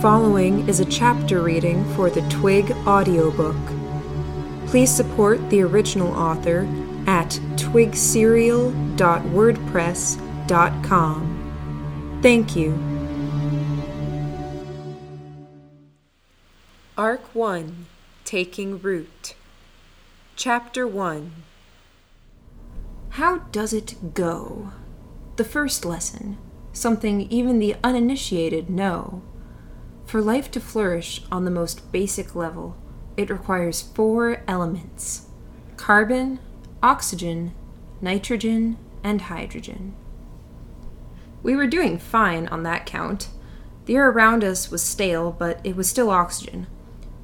following is a chapter reading for the Twig audiobook. Please support the original author at twigserial.wordpress.com. Thank you. Arc 1 Taking Root. Chapter 1 How does it go? The first lesson, something even the uninitiated know. For life to flourish on the most basic level, it requires four elements carbon, oxygen, nitrogen, and hydrogen. We were doing fine on that count. The air around us was stale, but it was still oxygen.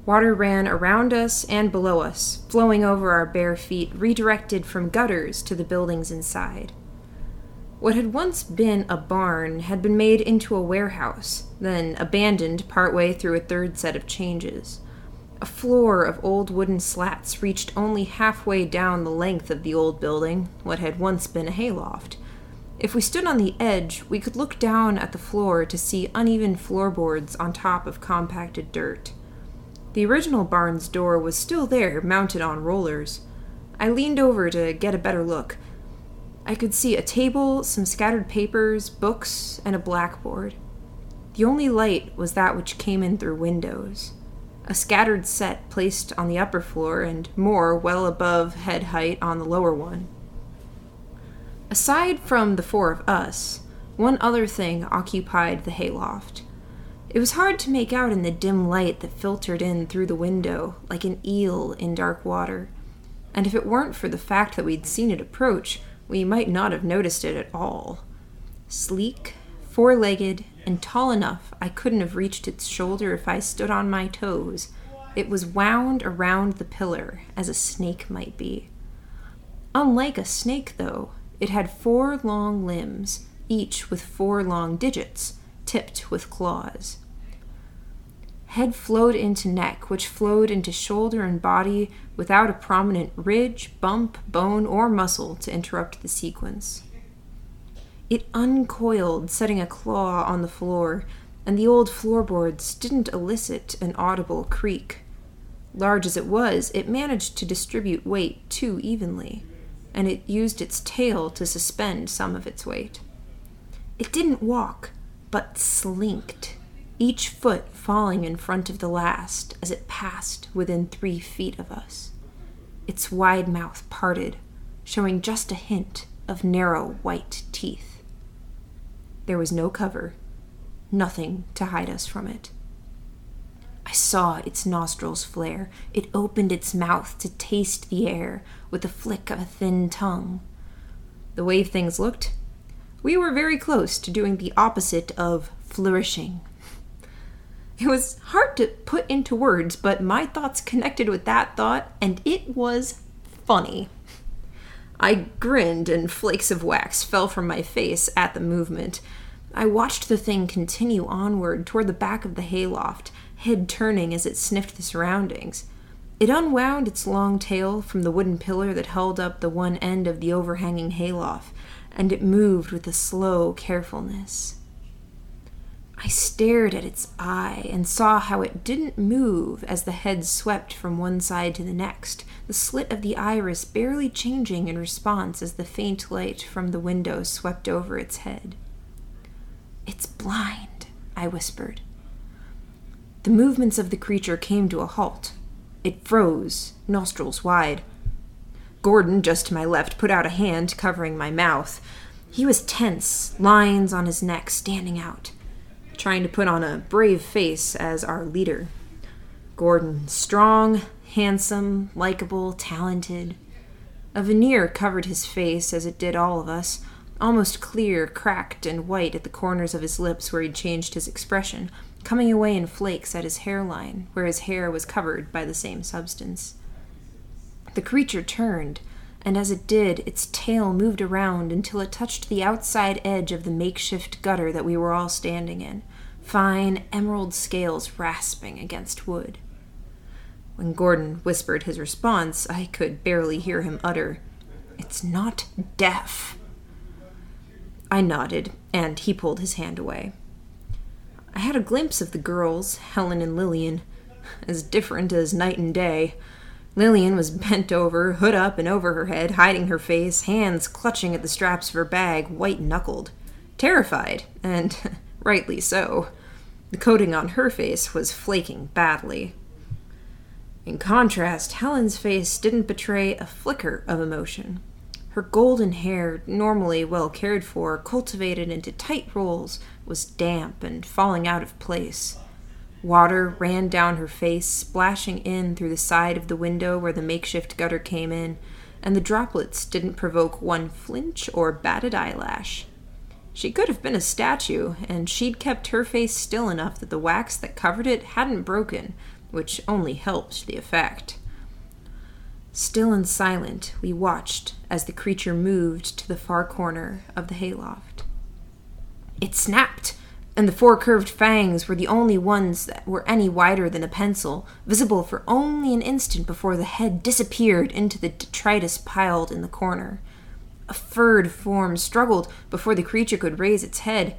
Water ran around us and below us, flowing over our bare feet, redirected from gutters to the buildings inside. What had once been a barn had been made into a warehouse, then abandoned partway through a third set of changes. A floor of old wooden slats reached only halfway down the length of the old building, what had once been a hayloft. If we stood on the edge, we could look down at the floor to see uneven floorboards on top of compacted dirt. The original barn's door was still there, mounted on rollers. I leaned over to get a better look. I could see a table, some scattered papers, books, and a blackboard. The only light was that which came in through windows. A scattered set placed on the upper floor, and more well above head height on the lower one. Aside from the four of us, one other thing occupied the hayloft. It was hard to make out in the dim light that filtered in through the window like an eel in dark water. And if it weren't for the fact that we'd seen it approach, we might not have noticed it at all. Sleek, four legged, and tall enough I couldn't have reached its shoulder if I stood on my toes, it was wound around the pillar as a snake might be. Unlike a snake, though, it had four long limbs, each with four long digits, tipped with claws. Head flowed into neck, which flowed into shoulder and body without a prominent ridge, bump, bone, or muscle to interrupt the sequence. It uncoiled, setting a claw on the floor, and the old floorboards didn't elicit an audible creak. Large as it was, it managed to distribute weight too evenly, and it used its tail to suspend some of its weight. It didn't walk, but slinked each foot falling in front of the last as it passed within three feet of us. Its wide mouth parted, showing just a hint of narrow white teeth. There was no cover, nothing to hide us from it. I saw its nostrils flare. It opened its mouth to taste the air with the flick of a thin tongue. The way things looked, we were very close to doing the opposite of flourishing it was hard to put into words, but my thoughts connected with that thought, and it was funny. I grinned, and flakes of wax fell from my face at the movement. I watched the thing continue onward toward the back of the hayloft, head turning as it sniffed the surroundings. It unwound its long tail from the wooden pillar that held up the one end of the overhanging hayloft, and it moved with a slow carefulness. I stared at its eye and saw how it didn't move as the head swept from one side to the next, the slit of the iris barely changing in response as the faint light from the window swept over its head. It's blind, I whispered. The movements of the creature came to a halt. It froze, nostrils wide. Gordon, just to my left, put out a hand covering my mouth. He was tense, lines on his neck standing out trying to put on a brave face as our leader. Gordon, strong, handsome, likable, talented. A veneer covered his face as it did all of us, almost clear, cracked, and white at the corners of his lips where he'd changed his expression, coming away in flakes at his hairline, where his hair was covered by the same substance. The creature turned, and as it did, its tail moved around until it touched the outside edge of the makeshift gutter that we were all standing in, fine emerald scales rasping against wood. When Gordon whispered his response, I could barely hear him utter, It's not deaf. I nodded, and he pulled his hand away. I had a glimpse of the girls, Helen and Lillian, as different as night and day. Lillian was bent over, hood up and over her head, hiding her face, hands clutching at the straps of her bag, white knuckled. Terrified, and rightly so. The coating on her face was flaking badly. In contrast, Helen's face didn't betray a flicker of emotion. Her golden hair, normally well cared for, cultivated into tight rolls, was damp and falling out of place. Water ran down her face, splashing in through the side of the window where the makeshift gutter came in, and the droplets didn't provoke one flinch or batted eyelash. She could have been a statue, and she'd kept her face still enough that the wax that covered it hadn't broken, which only helped the effect. Still and silent, we watched as the creature moved to the far corner of the hayloft. It snapped! and the four curved fangs were the only ones that were any wider than a pencil, visible for only an instant before the head disappeared into the detritus piled in the corner. A furred form struggled before the creature could raise its head.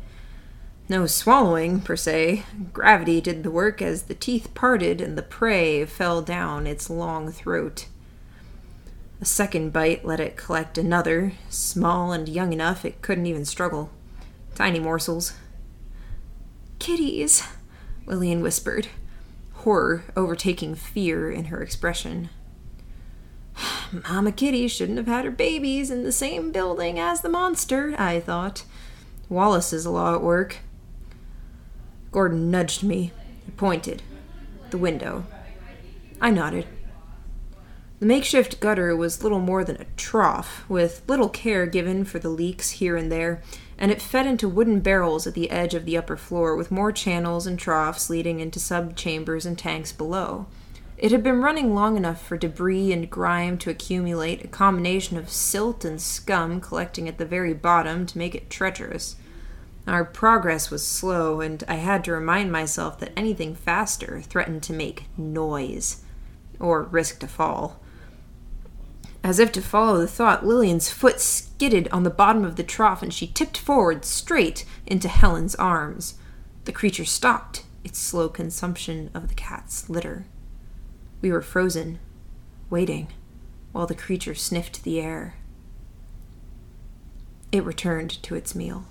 No swallowing, per se. Gravity did the work as the teeth parted and the prey fell down its long throat. A second bite let it collect another, small and young enough it couldn't even struggle. Tiny morsels, Kitties, Lillian whispered, horror overtaking fear in her expression. Mama Kitty shouldn't have had her babies in the same building as the monster, I thought. Wallace's law at work. Gordon nudged me, He pointed. The window. I nodded. The makeshift gutter was little more than a trough, with little care given for the leaks here and there, and it fed into wooden barrels at the edge of the upper floor, with more channels and troughs leading into sub chambers and tanks below. It had been running long enough for debris and grime to accumulate, a combination of silt and scum collecting at the very bottom to make it treacherous. Our progress was slow, and I had to remind myself that anything faster threatened to make noise, or risk to fall. As if to follow the thought, Lillian's foot skidded on the bottom of the trough and she tipped forward straight into Helen's arms. The creature stopped its slow consumption of the cat's litter. We were frozen, waiting, while the creature sniffed the air. It returned to its meal.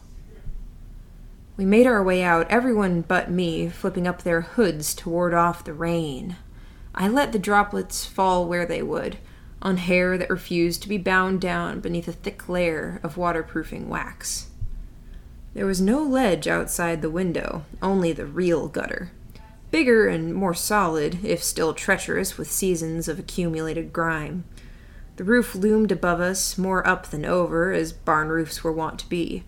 We made our way out, everyone but me flipping up their hoods to ward off the rain. I let the droplets fall where they would on hair that refused to be bound down beneath a thick layer of waterproofing wax. There was no ledge outside the window, only the real gutter. Bigger and more solid, if still treacherous with seasons of accumulated grime. The roof loomed above us, more up than over, as barn roofs were wont to be.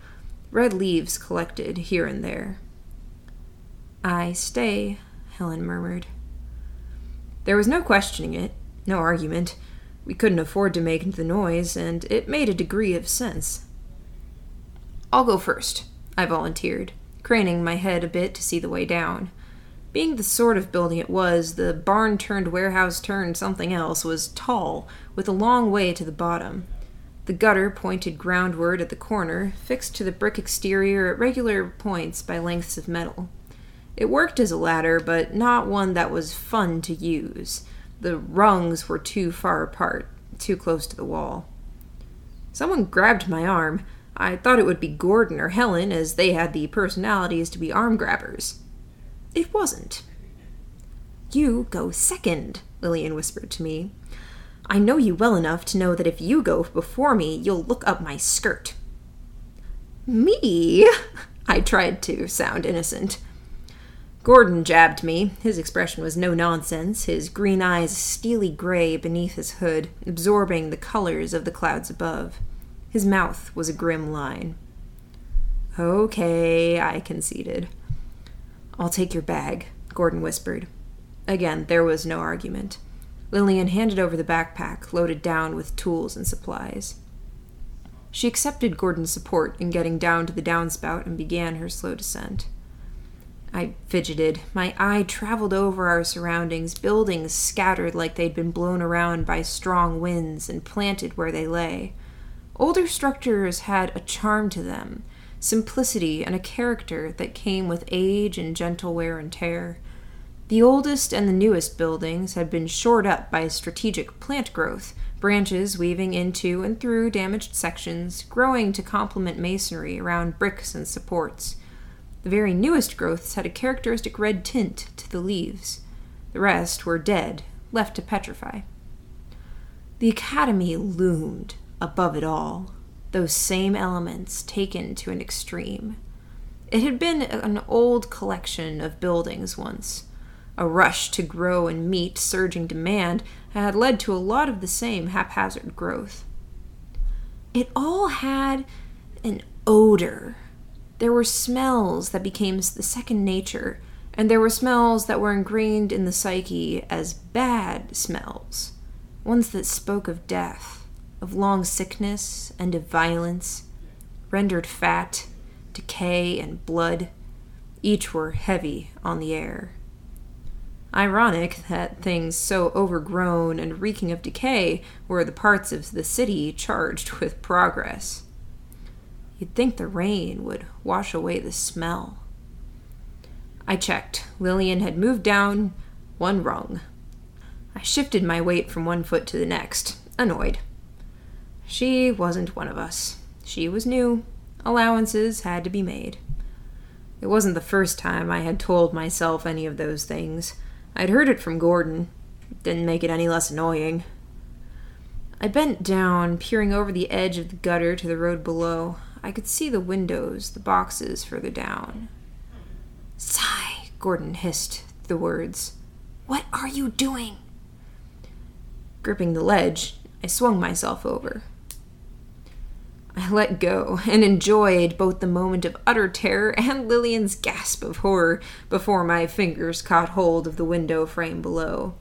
Red leaves collected here and there. I stay, Helen murmured. There was no questioning it, no argument. We couldn't afford to make the noise, and it made a degree of sense. I'll go first, I volunteered, craning my head a bit to see the way down. Being the sort of building it was, the barn turned warehouse turned something else was tall, with a long way to the bottom. The gutter pointed groundward at the corner, fixed to the brick exterior at regular points by lengths of metal. It worked as a ladder, but not one that was fun to use. The rungs were too far apart, too close to the wall. Someone grabbed my arm. I thought it would be Gordon or Helen, as they had the personalities to be arm grabbers. It wasn't. You go second, Lillian whispered to me. I know you well enough to know that if you go before me, you'll look up my skirt. Me? I tried to sound innocent. Gordon jabbed me. His expression was no nonsense, his green eyes steely gray beneath his hood, absorbing the colors of the clouds above. His mouth was a grim line. Okay, I conceded. I'll take your bag, Gordon whispered. Again, there was no argument. Lillian handed over the backpack, loaded down with tools and supplies. She accepted Gordon's support in getting down to the downspout and began her slow descent. I fidgeted. My eye traveled over our surroundings, buildings scattered like they'd been blown around by strong winds and planted where they lay. Older structures had a charm to them, simplicity, and a character that came with age and gentle wear and tear. The oldest and the newest buildings had been shored up by strategic plant growth, branches weaving into and through damaged sections, growing to complement masonry around bricks and supports. The very newest growths had a characteristic red tint to the leaves. The rest were dead, left to petrify. The academy loomed above it all, those same elements taken to an extreme. It had been an old collection of buildings once. A rush to grow and meet surging demand had led to a lot of the same haphazard growth. It all had an odor. There were smells that became the second nature, and there were smells that were ingrained in the psyche as bad smells ones that spoke of death, of long sickness and of violence, rendered fat, decay, and blood. Each were heavy on the air. Ironic that things so overgrown and reeking of decay were the parts of the city charged with progress. You'd think the rain would wash away the smell. I checked. Lillian had moved down one rung. I shifted my weight from one foot to the next, annoyed. She wasn't one of us. She was new. Allowances had to be made. It wasn't the first time I had told myself any of those things. I'd heard it from Gordon. It didn't make it any less annoying. I bent down, peering over the edge of the gutter to the road below. I could see the windows, the boxes further down. Sy, Gordon hissed the words. What are you doing? Gripping the ledge, I swung myself over. I let go and enjoyed both the moment of utter terror and Lillian's gasp of horror before my fingers caught hold of the window frame below.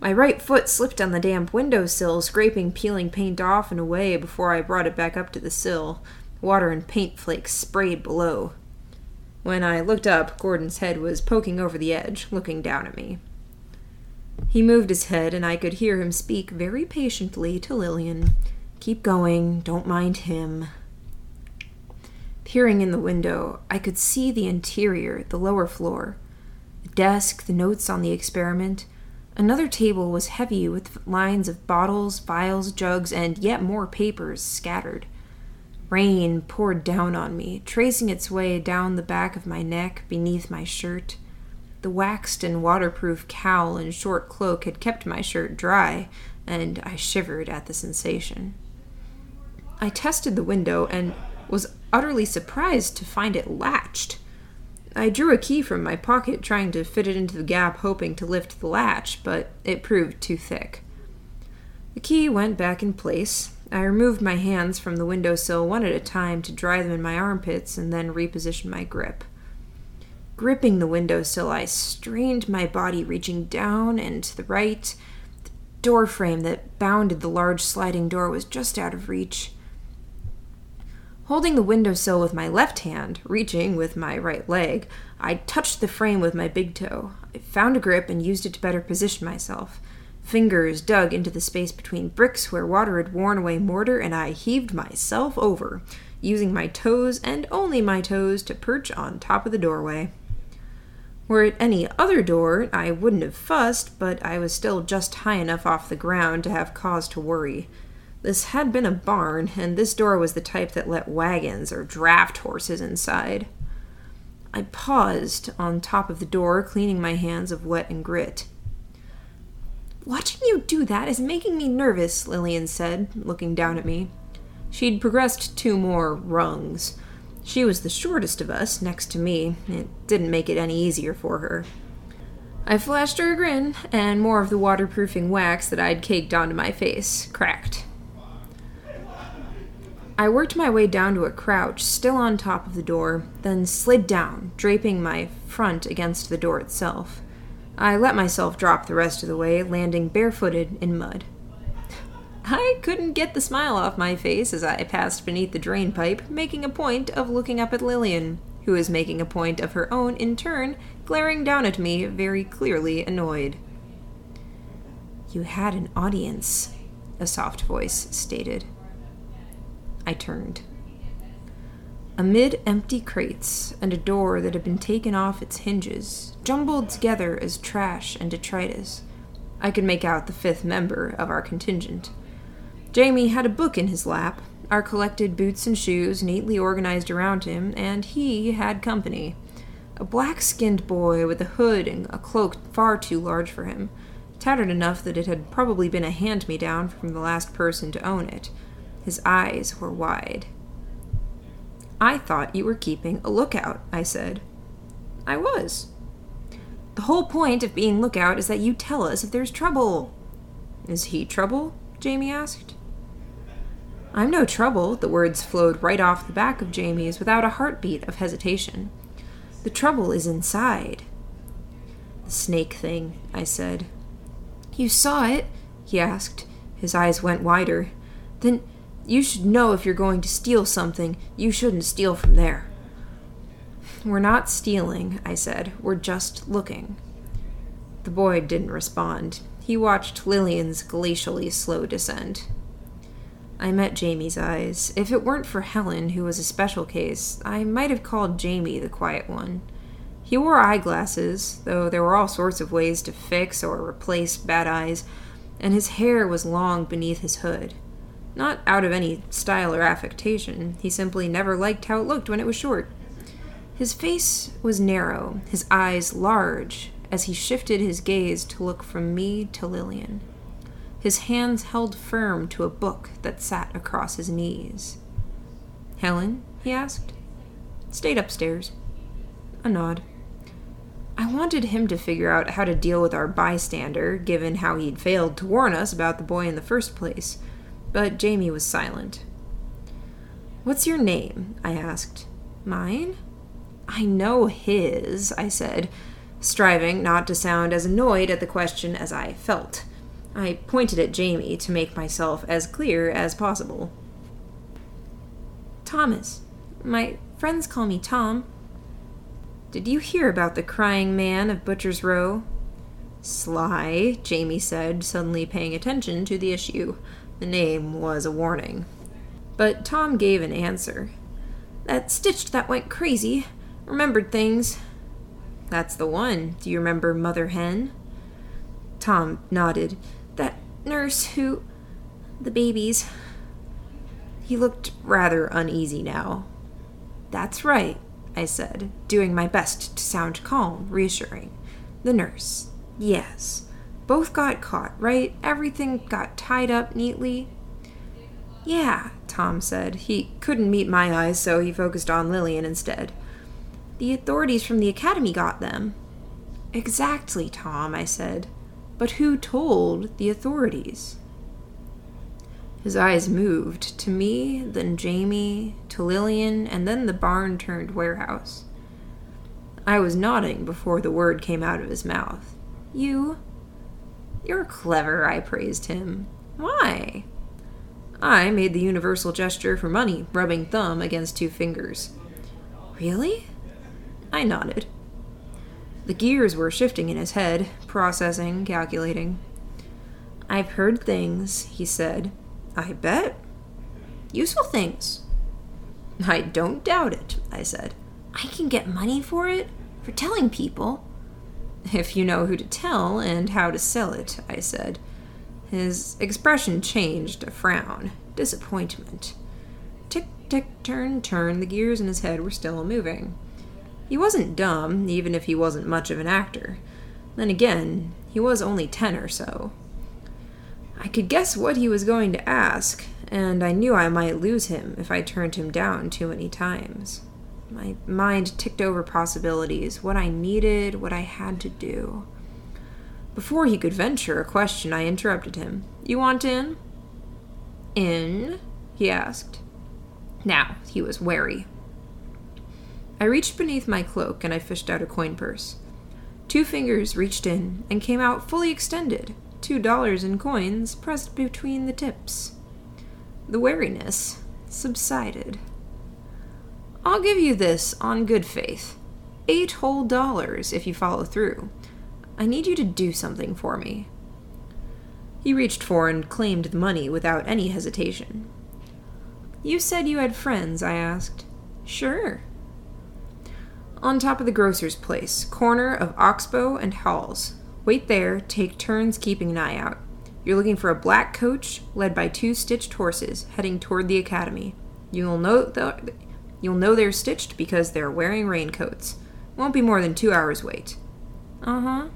My right foot slipped on the damp windowsill, scraping peeling paint off and away before I brought it back up to the sill. Water and paint flakes sprayed below. When I looked up, Gordon's head was poking over the edge, looking down at me. He moved his head, and I could hear him speak very patiently to Lillian. Keep going, don't mind him. Peering in the window, I could see the interior, the lower floor. The desk, the notes on the experiment. Another table was heavy with lines of bottles, vials, jugs, and yet more papers scattered. Rain poured down on me, tracing its way down the back of my neck, beneath my shirt. The waxed and waterproof cowl and short cloak had kept my shirt dry, and I shivered at the sensation. I tested the window and was utterly surprised to find it latched. I drew a key from my pocket, trying to fit it into the gap, hoping to lift the latch, but it proved too thick. The key went back in place. I removed my hands from the windowsill one at a time to dry them in my armpits and then reposition my grip. Gripping the windowsill, I strained my body, reaching down and to the right. The door frame that bounded the large sliding door was just out of reach. Holding the windowsill with my left hand, reaching with my right leg, I touched the frame with my big toe. I found a grip and used it to better position myself. Fingers dug into the space between bricks where water had worn away mortar, and I heaved myself over, using my toes and only my toes to perch on top of the doorway. Were it any other door, I wouldn't have fussed, but I was still just high enough off the ground to have cause to worry. This had been a barn, and this door was the type that let wagons or draft horses inside. I paused on top of the door, cleaning my hands of wet and grit. Watching you do that is making me nervous, Lillian said, looking down at me. She'd progressed two more rungs. She was the shortest of us, next to me. It didn't make it any easier for her. I flashed her a grin, and more of the waterproofing wax that I'd caked onto my face cracked. I worked my way down to a crouch, still on top of the door, then slid down, draping my front against the door itself. I let myself drop the rest of the way, landing barefooted in mud. I couldn't get the smile off my face as I passed beneath the drain pipe, making a point of looking up at Lillian, who was making a point of her own in turn, glaring down at me, very clearly annoyed. You had an audience, a soft voice stated. I turned. Amid empty crates and a door that had been taken off its hinges, jumbled together as trash and detritus, I could make out the fifth member of our contingent. Jamie had a book in his lap, our collected boots and shoes neatly organized around him, and he had company. A black skinned boy with a hood and a cloak far too large for him, tattered enough that it had probably been a hand me down from the last person to own it. His eyes were wide. I thought you were keeping a lookout, I said. I was. The whole point of being lookout is that you tell us if there's trouble. Is he trouble? Jamie asked. I'm no trouble, the words flowed right off the back of Jamie's without a heartbeat of hesitation. The trouble is inside. The snake thing, I said. You saw it? he asked. His eyes went wider. Then you should know if you're going to steal something, you shouldn't steal from there. We're not stealing, I said. We're just looking. The boy didn't respond. He watched Lillian's glacially slow descent. I met Jamie's eyes. If it weren't for Helen, who was a special case, I might have called Jamie the quiet one. He wore eyeglasses, though there were all sorts of ways to fix or replace bad eyes, and his hair was long beneath his hood. Not out of any style or affectation, he simply never liked how it looked when it was short. His face was narrow, his eyes large, as he shifted his gaze to look from me to Lillian his hands held firm to a book that sat across his knees. Helen? he asked. Stayed upstairs. A nod. I wanted him to figure out how to deal with our bystander, given how he'd failed to warn us about the boy in the first place, but Jamie was silent. What's your name? I asked. Mine? I know his, I said, striving not to sound as annoyed at the question as I felt. I pointed at Jamie to make myself as clear as possible. Thomas. My friends call me Tom. Did you hear about the crying man of Butcher's Row? Sy, Jamie said, suddenly paying attention to the issue. The name was a warning. But Tom gave an answer. That stitched that went crazy. Remembered things. That's the one. Do you remember Mother Hen? Tom nodded that nurse who. the babies. He looked rather uneasy now. That's right, I said, doing my best to sound calm, reassuring. The nurse. Yes. Both got caught, right? Everything got tied up neatly? Yeah, Tom said. He couldn't meet my eyes, so he focused on Lillian instead. The authorities from the academy got them. Exactly, Tom, I said. But who told the authorities? His eyes moved to me, then Jamie, to Lillian, and then the barn turned warehouse. I was nodding before the word came out of his mouth. You? You're clever, I praised him. Why? I made the universal gesture for money, rubbing thumb against two fingers. Really? I nodded. The gears were shifting in his head, processing, calculating. I've heard things, he said. I bet. Useful things. I don't doubt it, I said. I can get money for it? For telling people? If you know who to tell and how to sell it, I said. His expression changed a frown, disappointment. Tick, tick, turn, turn, the gears in his head were still moving. He wasn't dumb, even if he wasn't much of an actor. Then again, he was only ten or so. I could guess what he was going to ask, and I knew I might lose him if I turned him down too many times. My mind ticked over possibilities, what I needed, what I had to do. Before he could venture a question, I interrupted him. You want in? In? he asked. Now, he was wary. I reached beneath my cloak and I fished out a coin purse. Two fingers reached in and came out fully extended, two dollars in coins pressed between the tips. The wariness subsided. I'll give you this on good faith. Eight whole dollars if you follow through. I need you to do something for me. He reached for and claimed the money without any hesitation. You said you had friends, I asked. Sure. On top of the grocer's place, corner of Oxbow and Halls. Wait there, take turns keeping an eye out. You're looking for a black coach led by two stitched horses heading toward the academy. You'll note th- you'll know they're stitched because they're wearing raincoats. Won't be more than 2 hours wait. Uh-huh.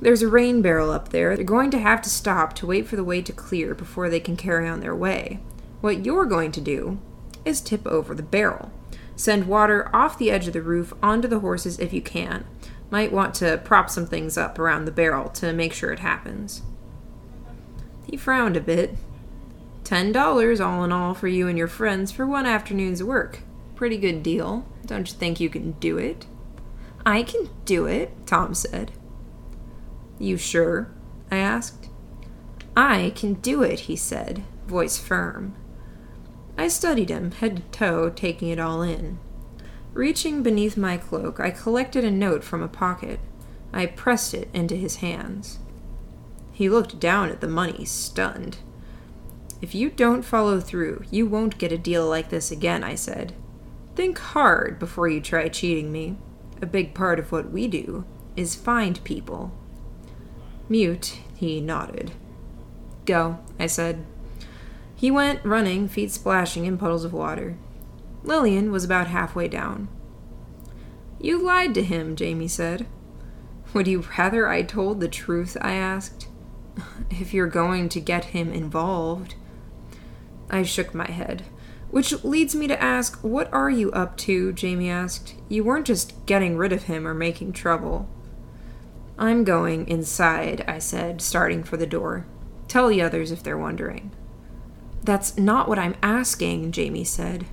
There's a rain barrel up there. They're going to have to stop to wait for the way to clear before they can carry on their way. What you're going to do is tip over the barrel. Send water off the edge of the roof onto the horses if you can. Might want to prop some things up around the barrel to make sure it happens. He frowned a bit. Ten dollars all in all for you and your friends for one afternoon's work. Pretty good deal. Don't you think you can do it? I can do it, Tom said. You sure? I asked. I can do it, he said, voice firm. I studied him, head to toe, taking it all in. Reaching beneath my cloak, I collected a note from a pocket. I pressed it into his hands. He looked down at the money, stunned. If you don't follow through, you won't get a deal like this again, I said. Think hard before you try cheating me. A big part of what we do is find people. Mute, he nodded. Go, I said. He went, running, feet splashing in puddles of water. Lillian was about halfway down. You lied to him, Jamie said. Would you rather I told the truth? I asked. If you're going to get him involved. I shook my head. Which leads me to ask, what are you up to? Jamie asked. You weren't just getting rid of him or making trouble. I'm going inside, I said, starting for the door. Tell the others if they're wondering. That's not what I'm asking, Jamie said.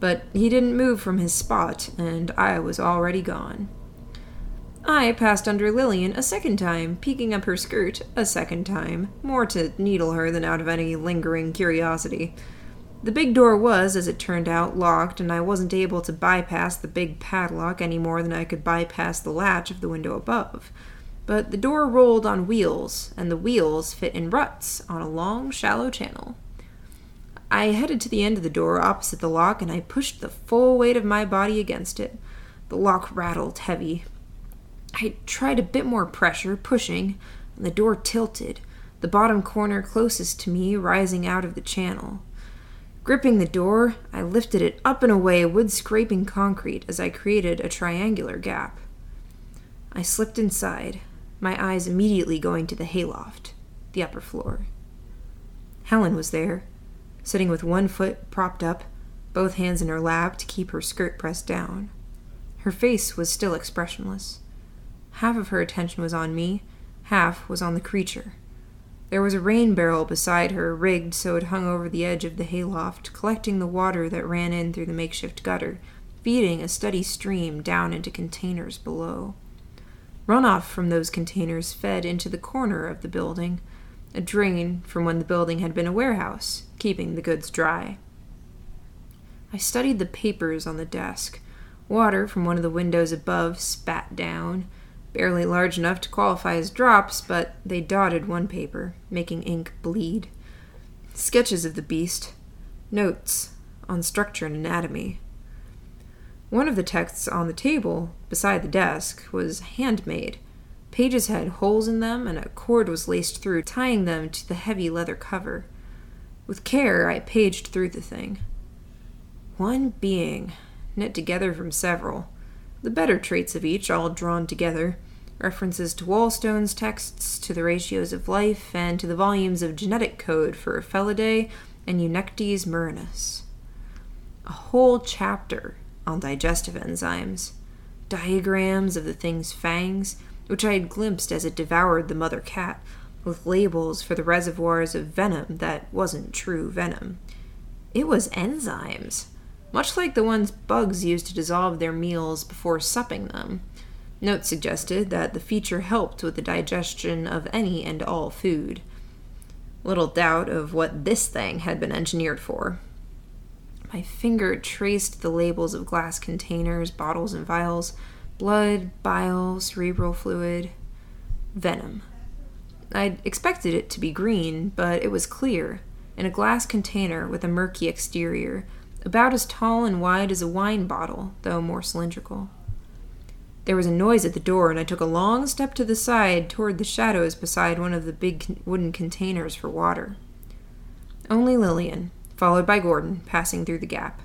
But he didn't move from his spot, and I was already gone. I passed under Lillian a second time, peeking up her skirt a second time, more to needle her than out of any lingering curiosity. The big door was, as it turned out, locked, and I wasn't able to bypass the big padlock any more than I could bypass the latch of the window above but the door rolled on wheels, and the wheels fit in ruts on a long, shallow channel. I headed to the end of the door opposite the lock, and I pushed the full weight of my body against it. The lock rattled heavy. I tried a bit more pressure, pushing, and the door tilted, the bottom corner closest to me rising out of the channel. Gripping the door, I lifted it up and away, wood scraping concrete as I created a triangular gap. I slipped inside, my eyes immediately going to the hayloft, the upper floor. Helen was there, sitting with one foot propped up, both hands in her lap to keep her skirt pressed down. Her face was still expressionless. Half of her attention was on me, half was on the creature. There was a rain barrel beside her, rigged so it hung over the edge of the hayloft, collecting the water that ran in through the makeshift gutter, feeding a steady stream down into containers below. Runoff from those containers fed into the corner of the building, a drain from when the building had been a warehouse, keeping the goods dry. I studied the papers on the desk. Water from one of the windows above spat down, barely large enough to qualify as drops, but they dotted one paper, making ink bleed. Sketches of the beast, notes on structure and anatomy. One of the texts on the table, beside the desk, was handmade. Pages had holes in them, and a cord was laced through, tying them to the heavy leather cover. With care, I paged through the thing. One being, knit together from several, the better traits of each all drawn together, references to Wallstone's texts, to the ratios of life, and to the volumes of genetic code for Felidae and Eunectes murinus. A whole chapter on digestive enzymes, diagrams of the thing's fangs, which I had glimpsed as it devoured the mother cat, with labels for the reservoirs of venom that wasn't true venom. It was enzymes, much like the ones bugs use to dissolve their meals before supping them. Notes suggested that the feature helped with the digestion of any and all food. Little doubt of what this thing had been engineered for. My finger traced the labels of glass containers, bottles, and vials blood, bile, cerebral fluid, venom. I'd expected it to be green, but it was clear, in a glass container with a murky exterior, about as tall and wide as a wine bottle, though more cylindrical. There was a noise at the door, and I took a long step to the side toward the shadows beside one of the big wooden containers for water. Only Lillian, followed by Gordon, passing through the gap.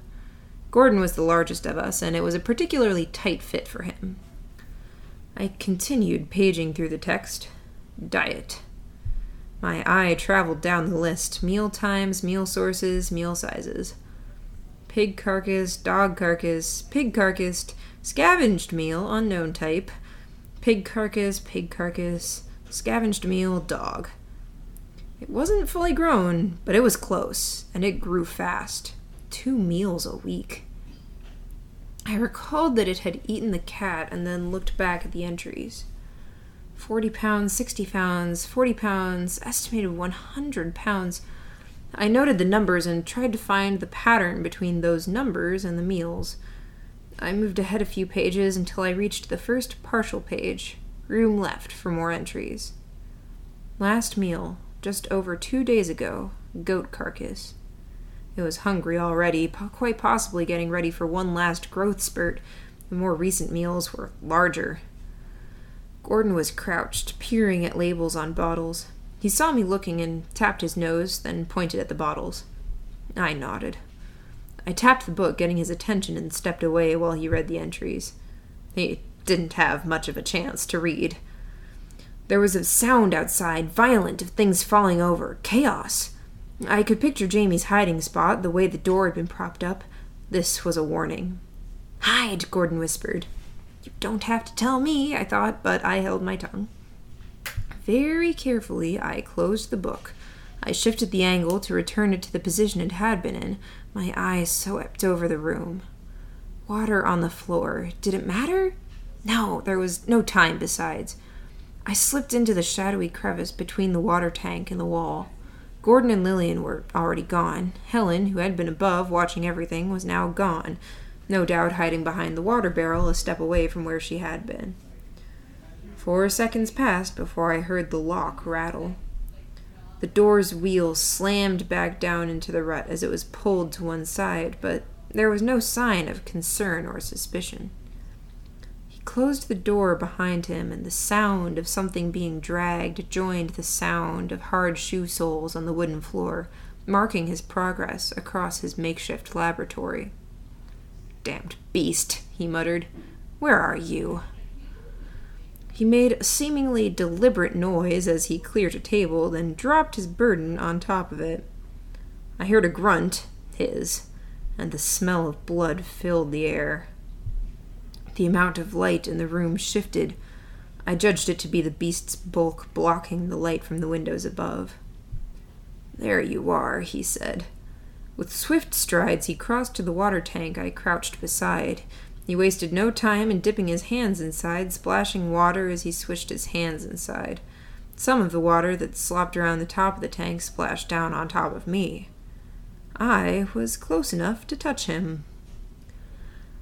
Gordon was the largest of us, and it was a particularly tight fit for him. I continued paging through the text. Diet. My eye traveled down the list meal times, meal sources, meal sizes. Pig carcass, dog carcass, pig carcass, scavenged meal, unknown type. Pig carcass, pig carcass, scavenged meal, dog. It wasn't fully grown, but it was close, and it grew fast. Two meals a week. I recalled that it had eaten the cat and then looked back at the entries. 40 pounds, 60 pounds, 40 pounds, estimated 100 pounds. I noted the numbers and tried to find the pattern between those numbers and the meals. I moved ahead a few pages until I reached the first partial page. Room left for more entries. Last meal, just over two days ago, goat carcass. It was hungry already, quite possibly getting ready for one last growth spurt. The more recent meals were larger, Gordon was crouched, peering at labels on bottles. He saw me looking and tapped his nose, then pointed at the bottles. I nodded. I tapped the book, getting his attention, and stepped away while he read the entries. He didn't have much of a chance to read. There was a sound outside, violent, of things falling over. Chaos. I could picture Jamie's hiding spot, the way the door had been propped up. This was a warning. Hide, Gordon whispered. You don't have to tell me, I thought, but I held my tongue. Very carefully, I closed the book. I shifted the angle to return it to the position it had been in. My eyes swept over the room. Water on the floor. Did it matter? No, there was no time besides. I slipped into the shadowy crevice between the water tank and the wall. Gordon and Lillian were already gone. Helen, who had been above watching everything, was now gone no doubt hiding behind the water barrel a step away from where she had been. Four seconds passed before I heard the lock rattle. The door's wheel slammed back down into the rut as it was pulled to one side, but there was no sign of concern or suspicion. He closed the door behind him, and the sound of something being dragged joined the sound of hard shoe soles on the wooden floor, marking his progress across his makeshift laboratory. Damned beast, he muttered. Where are you? He made a seemingly deliberate noise as he cleared a table, then dropped his burden on top of it. I heard a grunt, his, and the smell of blood filled the air. The amount of light in the room shifted. I judged it to be the beast's bulk blocking the light from the windows above. There you are, he said. With swift strides, he crossed to the water tank I crouched beside. He wasted no time in dipping his hands inside, splashing water as he swished his hands inside. Some of the water that slopped around the top of the tank splashed down on top of me. I was close enough to touch him.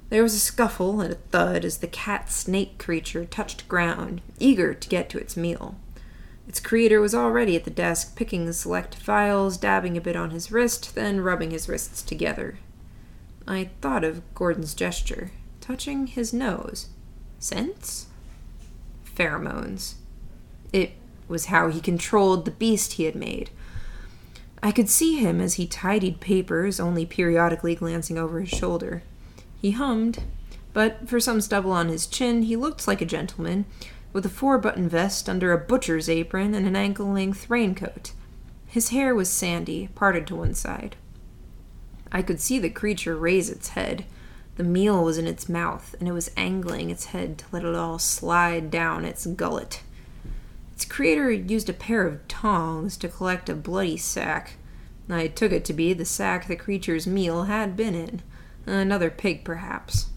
There was a scuffle and a thud as the cat snake creature touched ground, eager to get to its meal. Its creator was already at the desk, picking the select files, dabbing a bit on his wrist, then rubbing his wrists together. I thought of Gordon's gesture, touching his nose. Scents? Pheromones. It was how he controlled the beast he had made. I could see him as he tidied papers, only periodically glancing over his shoulder. He hummed, but for some stubble on his chin, he looked like a gentleman with a four button vest under a butcher's apron and an ankle length raincoat. His hair was sandy, parted to one side. I could see the creature raise its head. The meal was in its mouth, and it was angling its head to let it all slide down its gullet. Its creator used a pair of tongs to collect a bloody sack. I took it to be the sack the creature's meal had been in. Another pig, perhaps.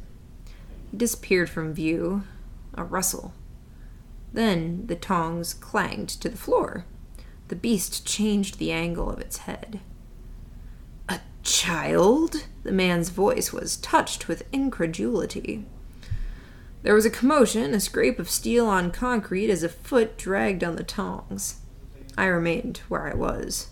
He disappeared from view. A rustle. Then the tongs clanged to the floor. The beast changed the angle of its head. Child? The man's voice was touched with incredulity. There was a commotion, a scrape of steel on concrete as a foot dragged on the tongs. I remained where I was.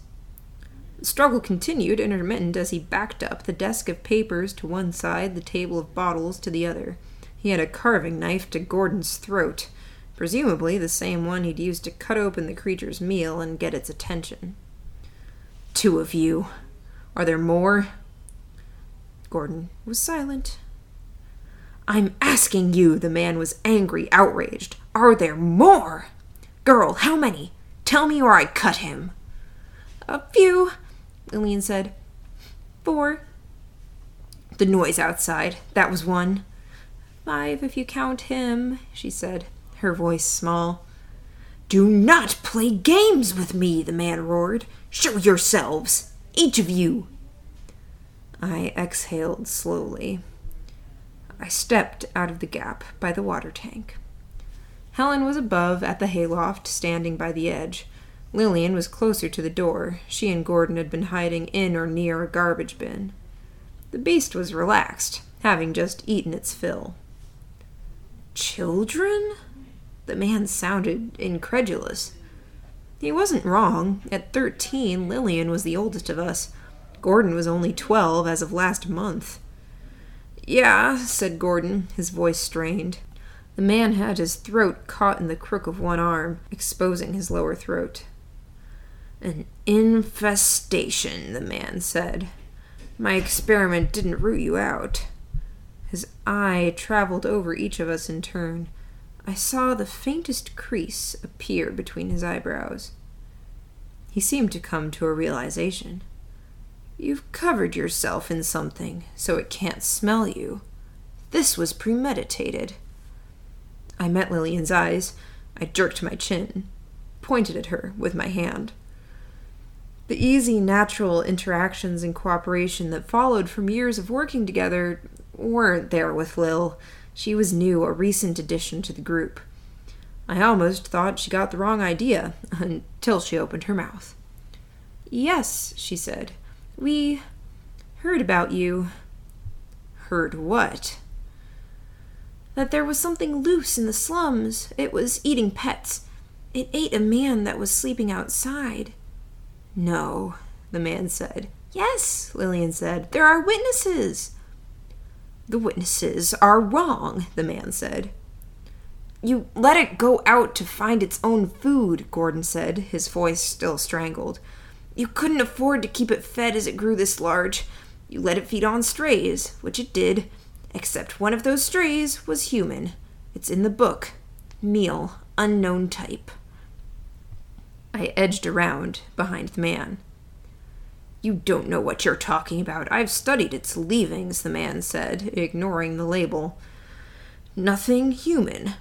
The struggle continued, intermittent, as he backed up, the desk of papers to one side, the table of bottles to the other. He had a carving knife to Gordon's throat, presumably the same one he'd used to cut open the creature's meal and get its attention. Two of you. Are there more? Gordon was silent. I'm asking you, the man was angry, outraged. Are there more? Girl, how many? Tell me or I cut him. A few, Lillian said. Four. The noise outside. That was one. Five, if you count him, she said, her voice small. Do not play games with me, the man roared. Show yourselves, each of you. I exhaled slowly. I stepped out of the gap by the water tank. Helen was above at the hayloft, standing by the edge. Lillian was closer to the door. She and Gordon had been hiding in or near a garbage bin. The beast was relaxed, having just eaten its fill. Children? The man sounded incredulous. He wasn't wrong. At thirteen, Lillian was the oldest of us. Gordon was only twelve as of last month. Yeah, said Gordon, his voice strained. The man had his throat caught in the crook of one arm, exposing his lower throat. An infestation, the man said. My experiment didn't root you out. His eye traveled over each of us in turn. I saw the faintest crease appear between his eyebrows. He seemed to come to a realization. You've covered yourself in something so it can't smell you. This was premeditated. I met Lillian's eyes. I jerked my chin, pointed at her with my hand. The easy, natural interactions and cooperation that followed from years of working together weren't there with Lil. She was new, a recent addition to the group. I almost thought she got the wrong idea until she opened her mouth. Yes, she said. We heard about you. Heard what? That there was something loose in the slums. It was eating pets. It ate a man that was sleeping outside. No, the man said. Yes, Lillian said. There are witnesses. The witnesses are wrong, the man said. You let it go out to find its own food, Gordon said, his voice still strangled. You couldn't afford to keep it fed as it grew this large. You let it feed on strays, which it did, except one of those strays was human. It's in the book. Meal, unknown type. I edged around behind the man. You don't know what you're talking about. I've studied its leavings, the man said, ignoring the label. Nothing human.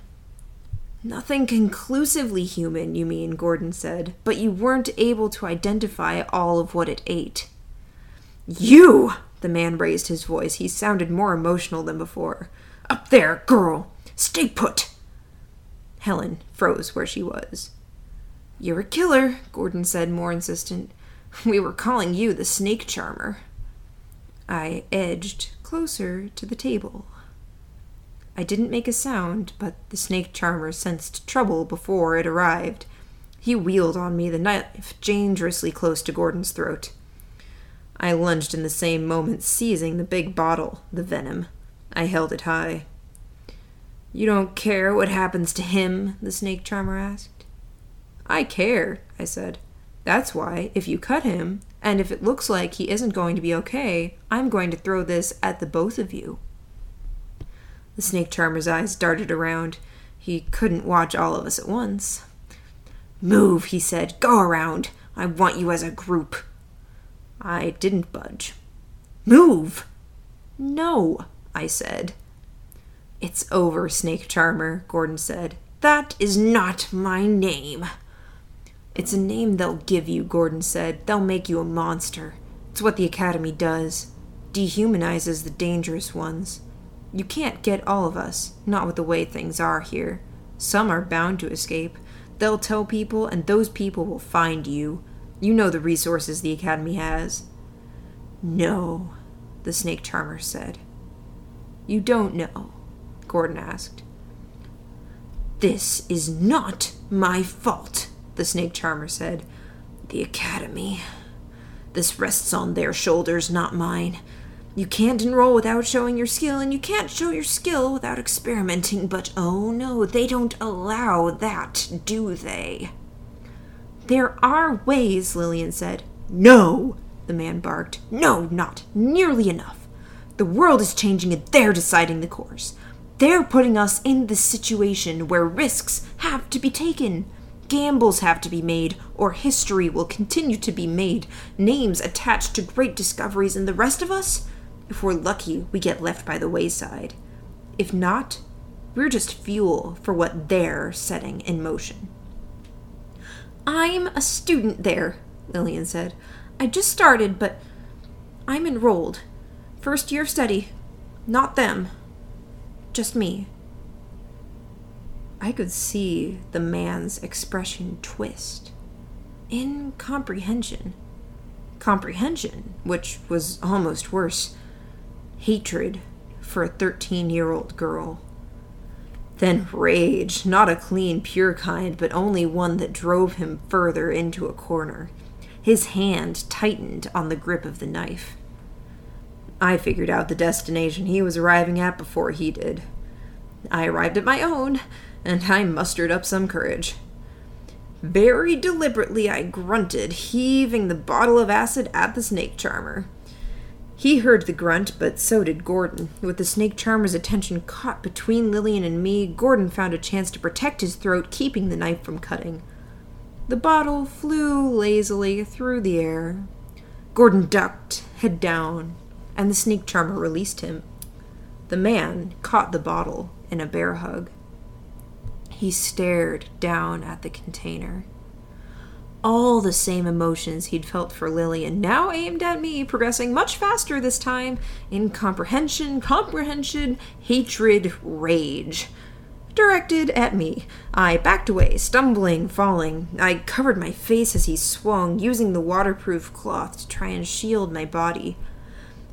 Nothing conclusively human, you mean, Gordon said, but you weren't able to identify all of what it ate. You! The man raised his voice. He sounded more emotional than before. Up there, girl! Stay put! Helen froze where she was. You're a killer, Gordon said, more insistent. We were calling you the snake charmer. I edged closer to the table. I didn't make a sound, but the snake charmer sensed trouble before it arrived. He wheeled on me, the knife dangerously close to Gordon's throat. I lunged in the same moment, seizing the big bottle, the venom. I held it high. You don't care what happens to him? the snake charmer asked. I care, I said. That's why, if you cut him, and if it looks like he isn't going to be okay, I'm going to throw this at the both of you. The snake charmer's eyes darted around. He couldn't watch all of us at once. Move, he said. Go around. I want you as a group. I didn't budge. Move! No, I said. It's over, Snake Charmer, Gordon said. That is not my name. It's a name they'll give you, Gordon said. They'll make you a monster. It's what the Academy does dehumanizes the dangerous ones. You can't get all of us, not with the way things are here. Some are bound to escape. They'll tell people, and those people will find you. You know the resources the Academy has. No, the snake charmer said. You don't know, Gordon asked. This is not my fault, the snake charmer said. The Academy. This rests on their shoulders, not mine. You can't enroll without showing your skill, and you can't show your skill without experimenting, but oh no, they don't allow that, do they? There are ways, Lillian said. No, the man barked. No, not nearly enough. The world is changing and they're deciding the course. They're putting us in this situation where risks have to be taken. Gambles have to be made, or history will continue to be made, names attached to great discoveries, and the rest of us if we're lucky, we get left by the wayside. If not, we're just fuel for what they're setting in motion. I'm a student there, Lillian said. I just started, but I'm enrolled. First year of study. Not them. Just me. I could see the man's expression twist. Incomprehension. Comprehension, which was almost worse hatred for a 13 year old girl. Then rage, not a clean, pure kind, but only one that drove him further into a corner. His hand tightened on the grip of the knife. I figured out the destination he was arriving at before he did. I arrived at my own, and I mustered up some courage. Very deliberately, I grunted, heaving the bottle of acid at the snake charmer. He heard the grunt, but so did Gordon. With the snake charmer's attention caught between Lillian and me, Gordon found a chance to protect his throat, keeping the knife from cutting. The bottle flew lazily through the air. Gordon ducked, head down, and the snake charmer released him. The man caught the bottle in a bear hug. He stared down at the container all the same emotions he'd felt for Lillian, now aimed at me, progressing much faster this time incomprehension, comprehension, hatred, rage. Directed at me. I backed away, stumbling, falling. I covered my face as he swung, using the waterproof cloth to try and shield my body.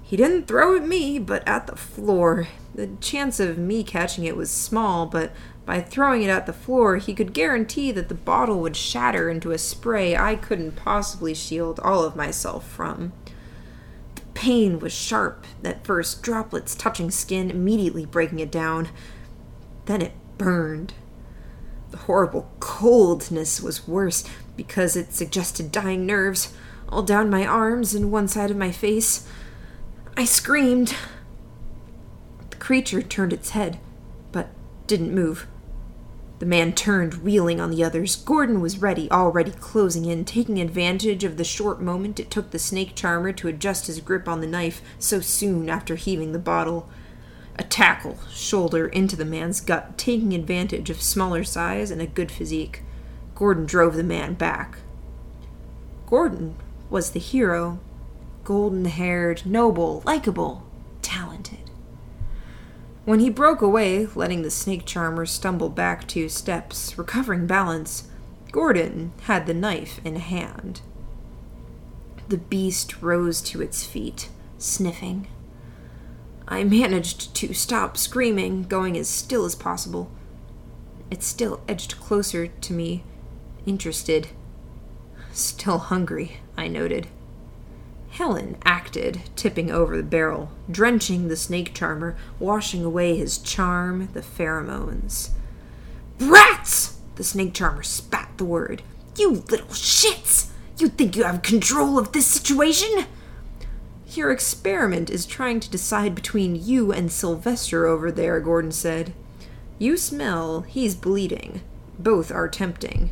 He didn't throw at me, but at the floor. The chance of me catching it was small, but by throwing it at the floor, he could guarantee that the bottle would shatter into a spray I couldn't possibly shield all of myself from. The pain was sharp, at first, droplets touching skin, immediately breaking it down. Then it burned. The horrible coldness was worse because it suggested dying nerves, all down my arms and one side of my face. I screamed. The creature turned its head, but didn't move. The man turned, wheeling on the others. Gordon was ready, already closing in, taking advantage of the short moment it took the snake charmer to adjust his grip on the knife so soon after heaving the bottle. A tackle, shoulder into the man's gut, taking advantage of smaller size and a good physique. Gordon drove the man back. Gordon was the hero. Golden haired, noble, likable. When he broke away, letting the snake charmer stumble back two steps, recovering balance, Gordon had the knife in hand. The beast rose to its feet, sniffing. I managed to stop screaming, going as still as possible. It still edged closer to me, interested. Still hungry, I noted. Helen acted, tipping over the barrel, drenching the snake charmer, washing away his charm, the pheromones. Rats! The snake charmer spat the word. You little shits! You think you have control of this situation? Your experiment is trying to decide between you and Sylvester over there, Gordon said. You smell, he's bleeding. Both are tempting.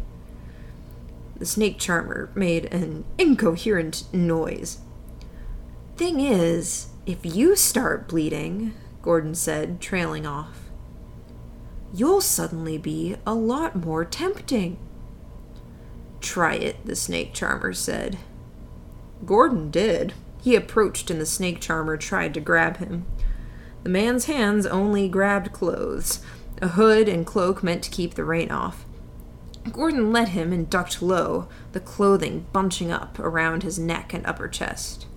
The snake charmer made an incoherent noise. Thing is, if you start bleeding, Gordon said, trailing off, you'll suddenly be a lot more tempting. Try it, the snake charmer said. Gordon did. He approached and the snake charmer tried to grab him. The man's hands only grabbed clothes, a hood and cloak meant to keep the rain off. Gordon let him and ducked low, the clothing bunching up around his neck and upper chest.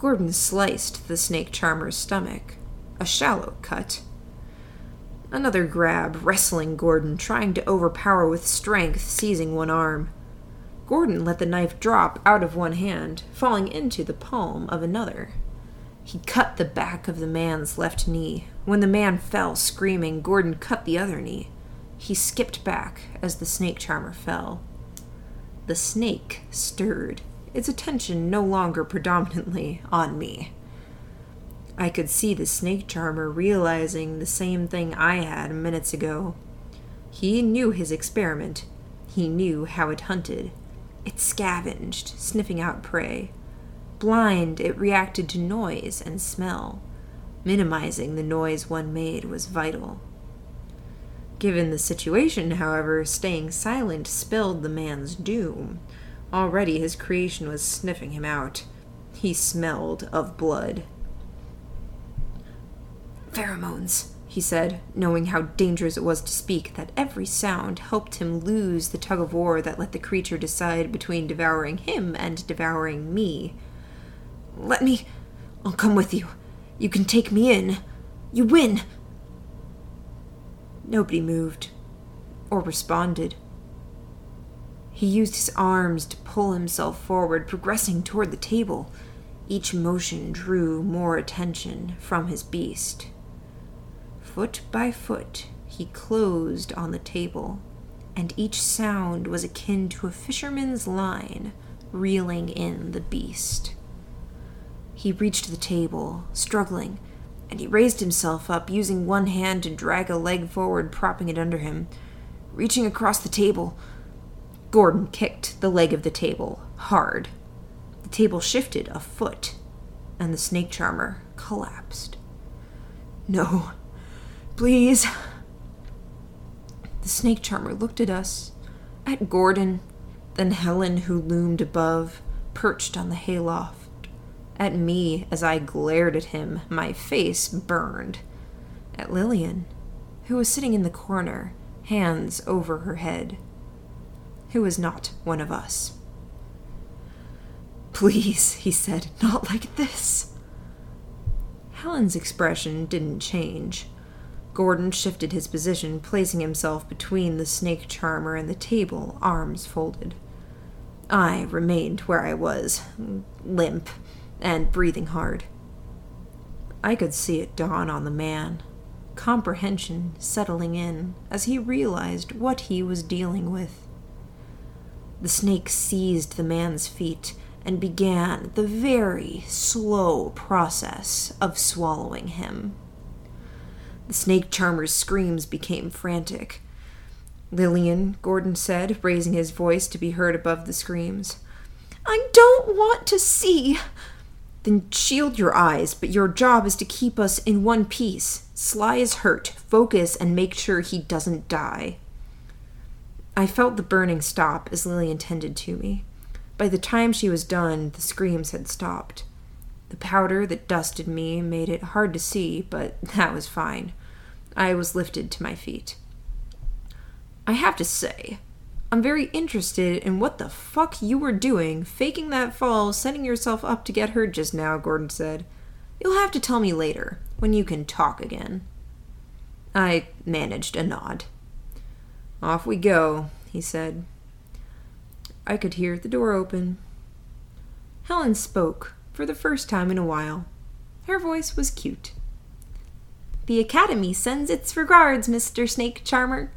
Gordon sliced the snake charmer's stomach. A shallow cut. Another grab, wrestling Gordon, trying to overpower with strength, seizing one arm. Gordon let the knife drop out of one hand, falling into the palm of another. He cut the back of the man's left knee. When the man fell screaming, Gordon cut the other knee. He skipped back as the snake charmer fell. The snake stirred, its attention no longer predominantly on me. I could see the snake charmer realizing the same thing I had minutes ago. He knew his experiment. He knew how it hunted. It scavenged, sniffing out prey. Blind, it reacted to noise and smell. Minimizing the noise one made was vital. Given the situation, however, staying silent spelled the man's doom. Already his creation was sniffing him out. He smelled of blood. Pheromones, he said, knowing how dangerous it was to speak, that every sound helped him lose the tug of war that let the creature decide between devouring him and devouring me. Let me. I'll come with you. You can take me in. You win. Nobody moved or responded. He used his arms to pull himself forward, progressing toward the table. Each motion drew more attention from his beast. Foot by foot, he closed on the table, and each sound was akin to a fisherman's line reeling in the beast. He reached the table, struggling, and he raised himself up, using one hand to drag a leg forward, propping it under him. Reaching across the table, Gordon kicked the leg of the table hard. The table shifted a foot, and the snake charmer collapsed. No, please. The snake charmer looked at us, at Gordon, then Helen, who loomed above, perched on the hayloft at me as I glared at him, my face burned. At Lillian, who was sitting in the corner, hands over her head. Who was not one of us. Please, he said, not like this. Helen's expression didn't change. Gordon shifted his position, placing himself between the snake charmer and the table, arms folded. I remained where I was, limp, and breathing hard. I could see it dawn on the man, comprehension settling in as he realized what he was dealing with. The snake seized the man's feet and began the very slow process of swallowing him. The snake charmer's screams became frantic. Lillian, Gordon said, raising his voice to be heard above the screams. I don't want to see. Then shield your eyes, but your job is to keep us in one piece. Sy is hurt. Focus and make sure he doesn't die. I felt the burning stop as Lillian tended to me. By the time she was done, the screams had stopped. The powder that dusted me made it hard to see, but that was fine. I was lifted to my feet. I have to say, I'm very interested in what the fuck you were doing, faking that fall, setting yourself up to get hurt just now, Gordon said. You'll have to tell me later, when you can talk again. I managed a nod. Off we go, he said. I could hear the door open. Helen spoke, for the first time in a while. Her voice was cute. The Academy sends its regards, Mr. Snake Charmer.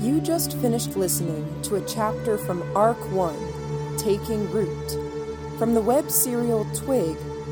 You just finished listening to a chapter from Arc 1, Taking Root, from the web serial Twig